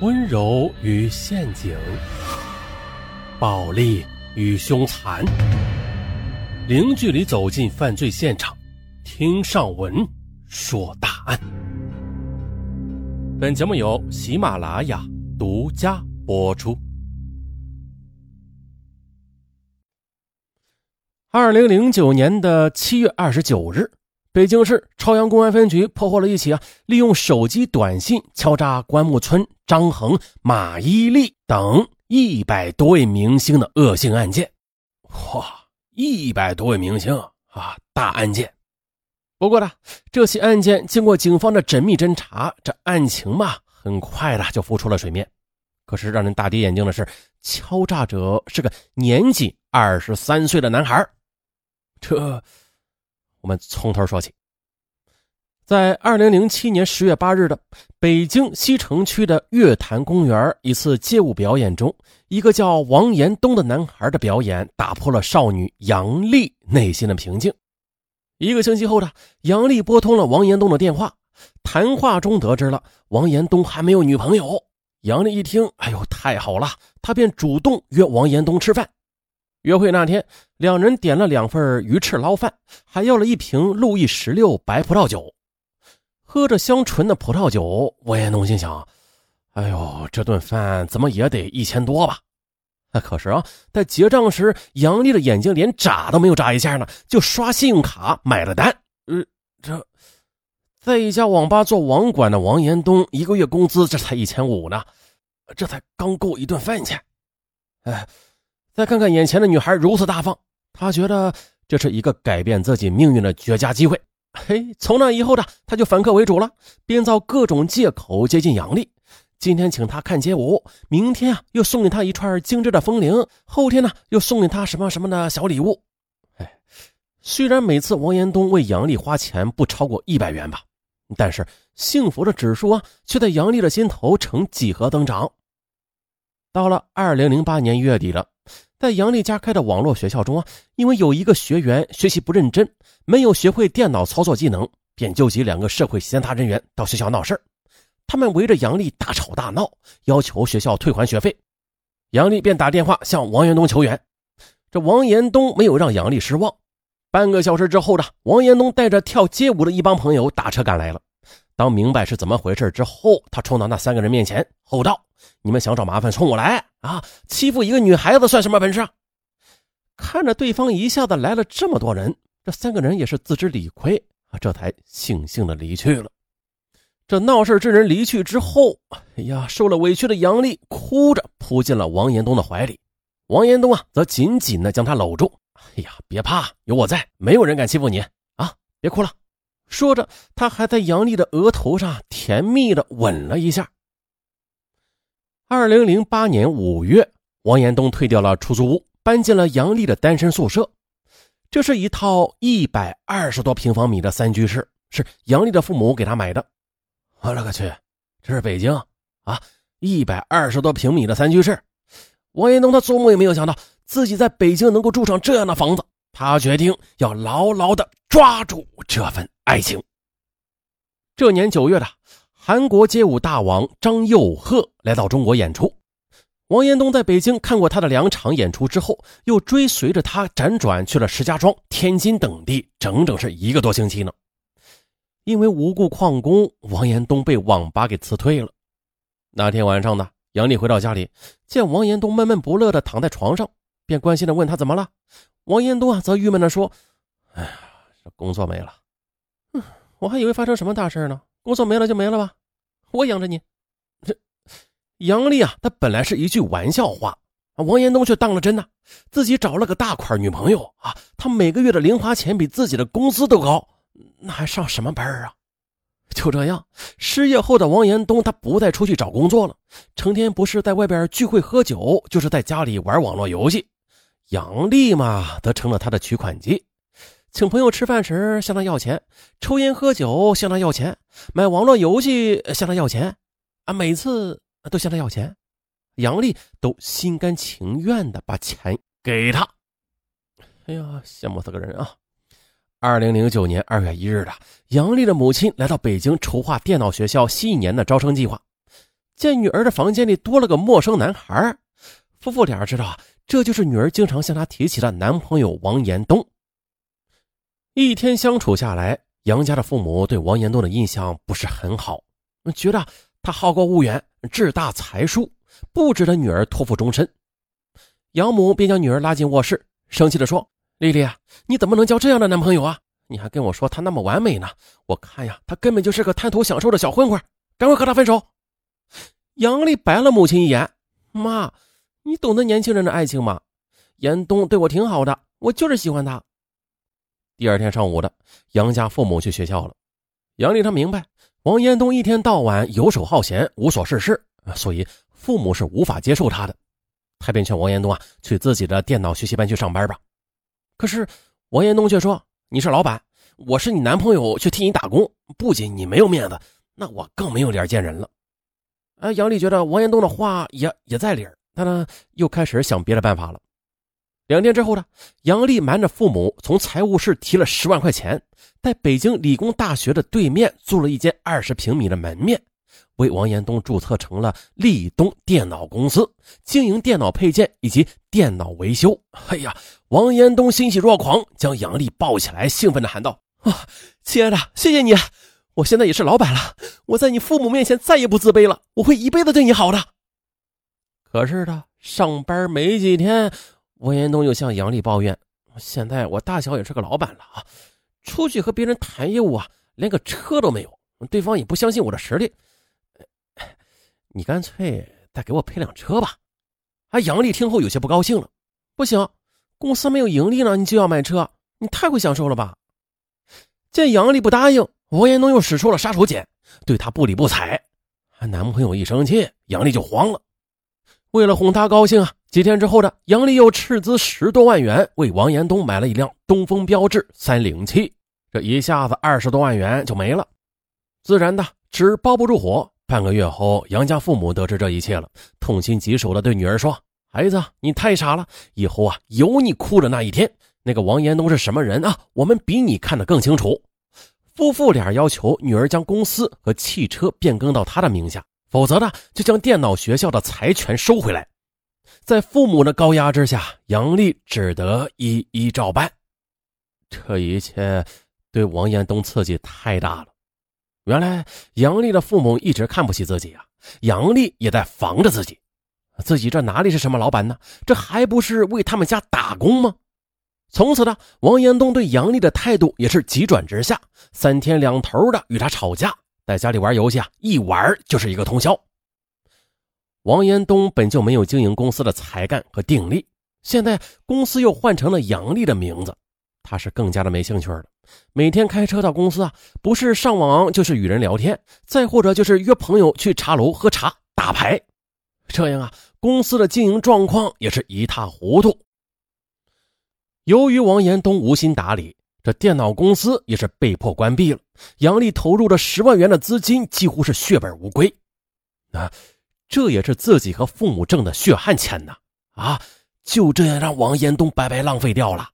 温柔与陷阱，暴力与凶残，零距离走进犯罪现场，听上文说大案。本节目由喜马拉雅独家播出。二零零九年的七月二十九日。北京市朝阳公安分局破获了一起啊，利用手机短信敲诈关木村、张恒、马伊琍等一百多位明星的恶性案件。哇，一百多位明星啊，大案件。不过呢，这起案件经过警方的缜密侦查，这案情嘛，很快的就浮出了水面。可是让人大跌眼镜的是，敲诈者是个年仅二十三岁的男孩。这。我们从头说起，在二零零七年十月八日的北京西城区的月坛公园一次街舞表演中，一个叫王延东的男孩的表演打破了少女杨丽内心的平静。一个星期后的杨丽拨通了王延东的电话，谈话中得知了王延东还没有女朋友。杨丽一听，哎呦，太好了，她便主动约王延东吃饭。约会那天，两人点了两份鱼翅捞饭，还要了一瓶路易十六白葡萄酒。喝着香醇的葡萄酒，王延东心想：“哎呦，这顿饭怎么也得一千多吧？”可是啊，在结账时，杨丽的眼睛连眨都没有眨一下呢，就刷信用卡买了单。呃，这在一家网吧做网管的王延东，一个月工资这才一千五呢，这才刚够一顿饭钱。哎。再看看眼前的女孩如此大方，他觉得这是一个改变自己命运的绝佳机会。嘿，从那以后呢他就反客为主了，编造各种借口接近杨丽。今天请她看街舞，明天啊又送给她一串精致的风铃，后天呢又送给她什么什么的小礼物。哎，虽然每次王延东为杨丽花钱不超过一百元吧，但是幸福的指数啊却在杨丽的心头呈几何增长。到了二零零八年月底了。在杨丽家开的网络学校中啊，因为有一个学员学习不认真，没有学会电脑操作技能，便纠集两个社会闲杂人员到学校闹事他们围着杨丽大吵大闹，要求学校退还学费。杨丽便打电话向王延东求援。这王延东没有让杨丽失望。半个小时之后呢，王延东带着跳街舞的一帮朋友打车赶来了。当明白是怎么回事之后，他冲到那三个人面前，吼道。你们想找麻烦，冲我来啊！欺负一个女孩子算什么本事？看着对方一下子来了这么多人，这三个人也是自知理亏啊，这才悻悻的离去了。这闹事之人离去之后，哎呀，受了委屈的杨丽哭着扑进了王延东的怀里，王延东啊，则紧紧的将她搂住。哎呀，别怕，有我在，没有人敢欺负你啊！别哭了。说着，他还在杨丽的额头上甜蜜的吻了一下。二零零八年五月，王延东退掉了出租屋，搬进了杨丽的单身宿舍。这是一套一百二十多平方米的三居室，是杨丽的父母给他买的。我勒个去，这是北京啊！一百二十多平米的三居室，王延东他做梦也没有想到自己在北京能够住上这样的房子。他决定要牢牢的抓住这份爱情。这年九月的。韩国街舞大王张佑赫来到中国演出，王延东在北京看过他的两场演出之后，又追随着他辗转去了石家庄、天津等地，整整是一个多星期呢。因为无故旷工，王延东被网吧给辞退了。那天晚上呢，杨丽回到家里，见王延东闷闷不乐的躺在床上，便关心的问他怎么了。王延东啊，则郁闷的说：“哎呀，这工作没了，嗯，我还以为发生什么大事呢。”工作没了就没了吧，我养着你。这杨丽啊，她本来是一句玩笑话，王延东却当了真呐。自己找了个大款女朋友啊，他每个月的零花钱比自己的工资都高，那还上什么班啊？就这样，失业后的王延东他不再出去找工作了，成天不是在外边聚会喝酒，就是在家里玩网络游戏。杨丽嘛，则成了他的取款机。请朋友吃饭时向他要钱，抽烟喝酒向他要钱，买网络游戏向他要钱，啊，每次都向他要钱，杨丽都心甘情愿的把钱给他。哎呀，羡慕死个人啊！二零零九年二月一日的，杨丽的母亲来到北京筹划电脑学校新一年的招生计划。见女儿的房间里多了个陌生男孩，夫妇俩知道这就是女儿经常向他提起的男朋友王延东。一天相处下来，杨家的父母对王延东的印象不是很好，觉得他好高骛远、志大才疏，不值得女儿托付终身。杨母便将女儿拉进卧室，生气地说：“丽丽，你怎么能交这样的男朋友啊？你还跟我说他那么完美呢？我看呀，他根本就是个贪图享受的小混混，赶快和他分手。”杨丽白了母亲一眼：“妈，你懂得年轻人的爱情吗？严冬对我挺好的，我就是喜欢他。”第二天上午的，杨家父母去学校了。杨丽她明白王延东一天到晚游手好闲、无所事事，所以父母是无法接受他的。他便劝王延东啊，去自己的电脑学习班去上班吧。可是王延东却说：“你是老板，我是你男朋友，去替你打工，不仅你没有面子，那我更没有脸见人了。”啊，杨丽觉得王延东的话也也在理儿，他呢又开始想别的办法了。两天之后呢，杨丽瞒着父母从财务室提了十万块钱，在北京理工大学的对面租了一间二十平米的门面，为王延东注册成了立东电脑公司，经营电脑配件以及电脑维修。哎呀，王延东欣喜若狂，将杨丽抱起来，兴奋地喊道：“啊，亲爱的，谢谢你！”我现在也是老板了，我在你父母面前再也不自卑了，我会一辈子对你好的。可是呢，上班没几天，王延东又向杨丽抱怨：“现在我大小也是个老板了啊，出去和别人谈业务啊，连个车都没有，对方也不相信我的实力。你干脆再给我配辆车吧。”啊，杨丽听后有些不高兴了：“不行，公司没有盈利了，你就要买车，你太会享受了吧？”见杨丽不答应。王延东又使出了杀手锏，对她不理不睬。男朋友一生气，杨丽就慌了。为了哄他高兴啊，几天之后的杨丽又斥资十多万元为王延东买了一辆东风标致三零七，这一下子二十多万元就没了。自然的，纸包不住火。半个月后，杨家父母得知这一切了，痛心疾首的对女儿说：“孩子，你太傻了，以后啊，有你哭的那一天。那个王延东是什么人啊？我们比你看得更清楚。”夫妇俩要求女儿将公司和汽车变更到他的名下，否则呢，就将电脑学校的财权收回来。在父母的高压之下，杨丽只得一一照办。这一切对王延东刺激太大了。原来杨丽的父母一直看不起自己啊，杨丽也在防着自己。自己这哪里是什么老板呢？这还不是为他们家打工吗？从此呢，王延东对杨丽的态度也是急转直下，三天两头的与他吵架，在家里玩游戏啊，一玩就是一个通宵。王延东本就没有经营公司的才干和定力，现在公司又换成了杨丽的名字，他是更加的没兴趣了。每天开车到公司啊，不是上网就是与人聊天，再或者就是约朋友去茶楼喝茶打牌，这样啊，公司的经营状况也是一塌糊涂。由于王延东无心打理，这电脑公司也是被迫关闭了。杨丽投入的十万元的资金几乎是血本无归，啊，这也是自己和父母挣的血汗钱呐！啊，就这样让王延东白白浪费掉了，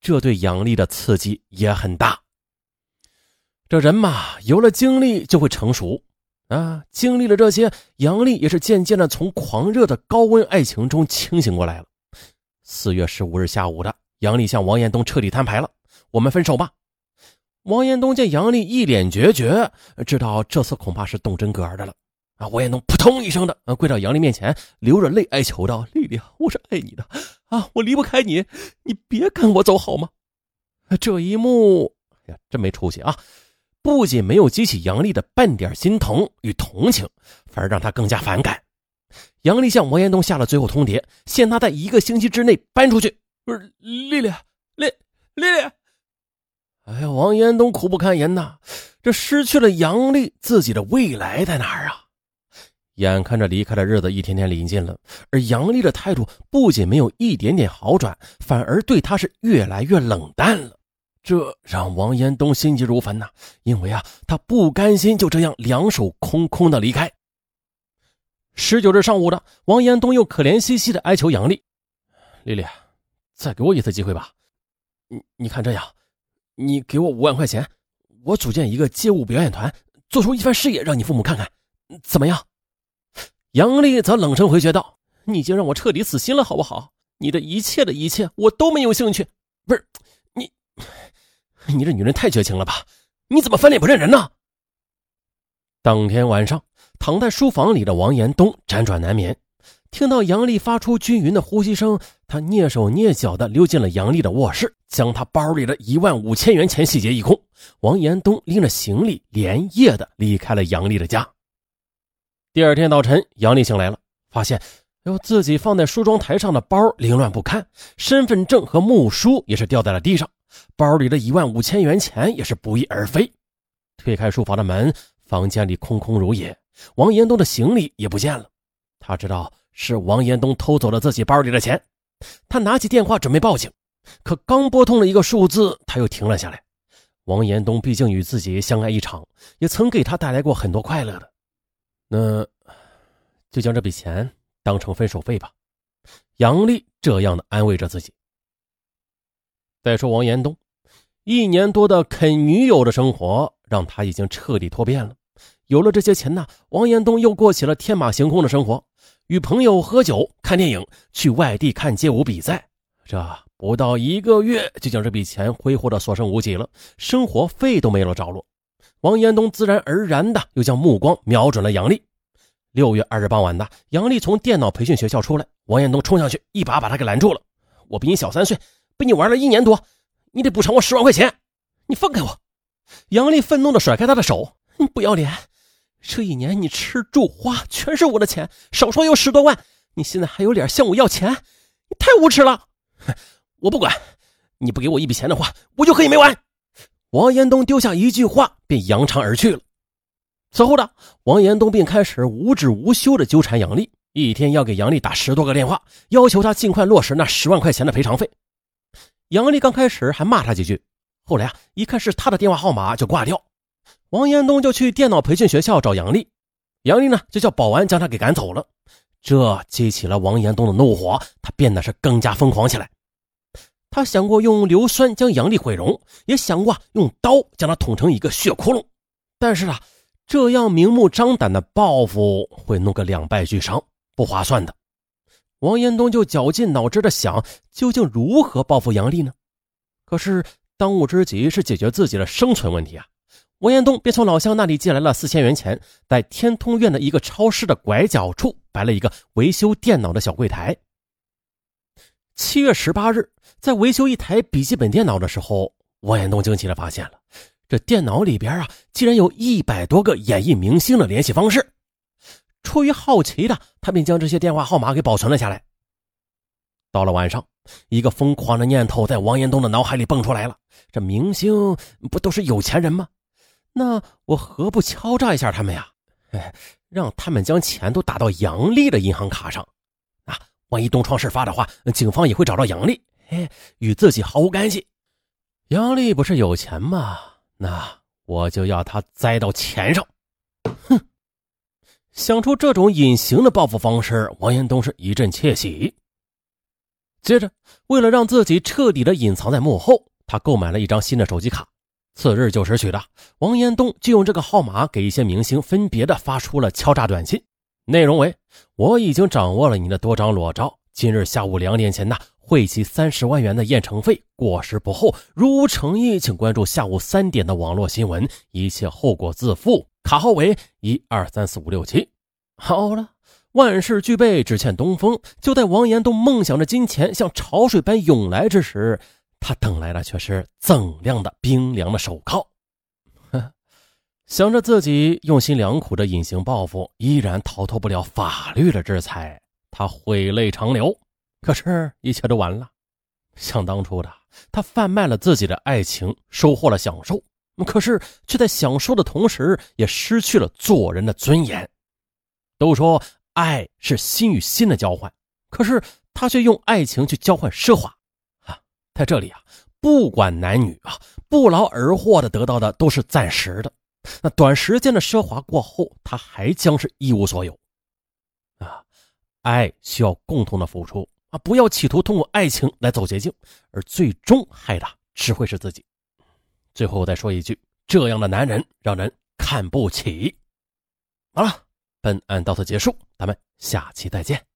这对杨丽的刺激也很大。这人嘛，有了经历就会成熟，啊，经历了这些，杨丽也是渐渐的从狂热的高温爱情中清醒过来了。四月十五日下午的，杨丽向王延东彻底摊牌了：“我们分手吧。”王延东见杨丽一脸决绝，知道这次恐怕是动真格的了。啊！王延东扑通一声的跪到杨丽面前，流着泪哀求道：“丽丽，我是爱你的啊，我离不开你，你别跟我走好吗？”这一幕，哎呀，真没出息啊！不仅没有激起杨丽的半点心疼与同情，反而让她更加反感。杨丽向王延东下了最后通牒，限他在一个星期之内搬出去。不是丽丽，丽丽丽，哎呀，王延东苦不堪言呐！这失去了杨丽，自己的未来在哪儿啊？眼看着离开的日子一天天临近了，而杨丽的态度不仅没有一点点好转，反而对他是越来越冷淡了。这让王延东心急如焚呐，因为啊，他不甘心就这样两手空空的离开。十九日上午的，王延东又可怜兮兮的哀求杨丽：“丽丽，再给我一次机会吧。你你看这样，你给我五万块钱，我组建一个街舞表演团，做出一番事业，让你父母看看，怎么样？”杨丽则冷声回绝道：“你已经让我彻底死心了，好不好？你的一切的一切，我都没有兴趣。不是你，你这女人太绝情了吧？你怎么翻脸不认人呢？”当天晚上，躺在书房里的王延东辗转难眠，听到杨丽发出均匀的呼吸声，他蹑手蹑脚地溜进了杨丽的卧室，将他包里的一万五千元钱洗劫一空。王延东拎着行李，连夜的离开了杨丽的家。第二天早晨，杨丽醒来了，发现，哎呦，自己放在梳妆台上的包凌乱不堪，身份证和木梳也是掉在了地上，包里的一万五千元钱也是不翼而飞。推开书房的门。房间里空空如也，王延东的行李也不见了。他知道是王延东偷走了自己包里的钱。他拿起电话准备报警，可刚拨通了一个数字，他又停了下来。王延东毕竟与自己相爱一场，也曾给他带来过很多快乐的，那就将这笔钱当成分手费吧。杨丽这样的安慰着自己。再说王延东，一年多的啃女友的生活，让他已经彻底脱变了。有了这些钱呢，王延东又过起了天马行空的生活，与朋友喝酒、看电影，去外地看街舞比赛。这不到一个月，就将这笔钱挥霍的所剩无几了，生活费都没了着落。王延东自然而然的又将目光瞄准了杨丽。六月二日傍晚的，杨丽从电脑培训学校出来，王延东冲上去，一把把她给拦住了。我比你小三岁，被你玩了一年多，你得补偿我十万块钱，你放开我！杨丽愤怒的甩开他的手，你不要脸！这一年你吃住花全是我的钱，少说有十多万。你现在还有脸向我要钱？你太无耻了！我不管，你不给我一笔钱的话，我就和你没完。王延东丢下一句话，便扬长而去了。此后的王延东便开始无止无休的纠缠杨丽，一天要给杨丽打十多个电话，要求她尽快落实那十万块钱的赔偿费。杨丽刚开始还骂他几句，后来啊，一看是他的电话号码就挂掉。王延东就去电脑培训学校找杨丽，杨丽呢就叫保安将他给赶走了，这激起了王延东的怒火，他变得是更加疯狂起来。他想过用硫酸将杨丽毁容，也想过用刀将她捅成一个血窟窿，但是啊，这样明目张胆的报复会弄个两败俱伤，不划算的。王延东就绞尽脑汁的想，究竟如何报复杨丽呢？可是当务之急是解决自己的生存问题啊。王延东便从老乡那里借来了四千元钱，在天通苑的一个超市的拐角处摆了一个维修电脑的小柜台。七月十八日，在维修一台笔记本电脑的时候，王延东惊奇的发现了，这电脑里边啊，竟然有一百多个演艺明星的联系方式。出于好奇的他，便将这些电话号码给保存了下来。到了晚上，一个疯狂的念头在王延东的脑海里蹦出来了：这明星不都是有钱人吗？那我何不敲诈一下他们呀？哎，让他们将钱都打到杨丽的银行卡上，啊，万一东窗事发的话，警方也会找到杨丽，哎，与自己毫无干系。杨丽不是有钱吗？那我就要他栽到钱上。哼，想出这种隐形的报复方式，王延东是一阵窃喜。接着，为了让自己彻底的隐藏在幕后，他购买了一张新的手机卡。次日九时许的，王延东就用这个号码给一些明星分别的发出了敲诈短信，内容为：我已经掌握了你的多张裸照，今日下午两点前呢，汇齐三十万元的验证费，过时不候。如无诚意，请关注下午三点的网络新闻，一切后果自负。卡号为一二三四五六七。好了，万事俱备，只欠东风。就在王延东梦想着金钱像潮水般涌来之时，他等来的却是锃亮的冰凉的手铐，想着自己用心良苦的隐形报复，依然逃脱不了法律的制裁，他悔泪长流。可是，一切都完了。想当初的他，贩卖了自己的爱情，收获了享受，可是却在享受的同时，也失去了做人的尊严。都说爱是心与心的交换，可是他却用爱情去交换奢华。啊在这里啊，不管男女啊，不劳而获的得到的都是暂时的，那短时间的奢华过后，他还将是一无所有。爱需要共同的付出啊，不要企图通过爱情来走捷径，而最终害的只会是自己。最后再说一句，这样的男人让人看不起。好了，本案到此结束，咱们下期再见。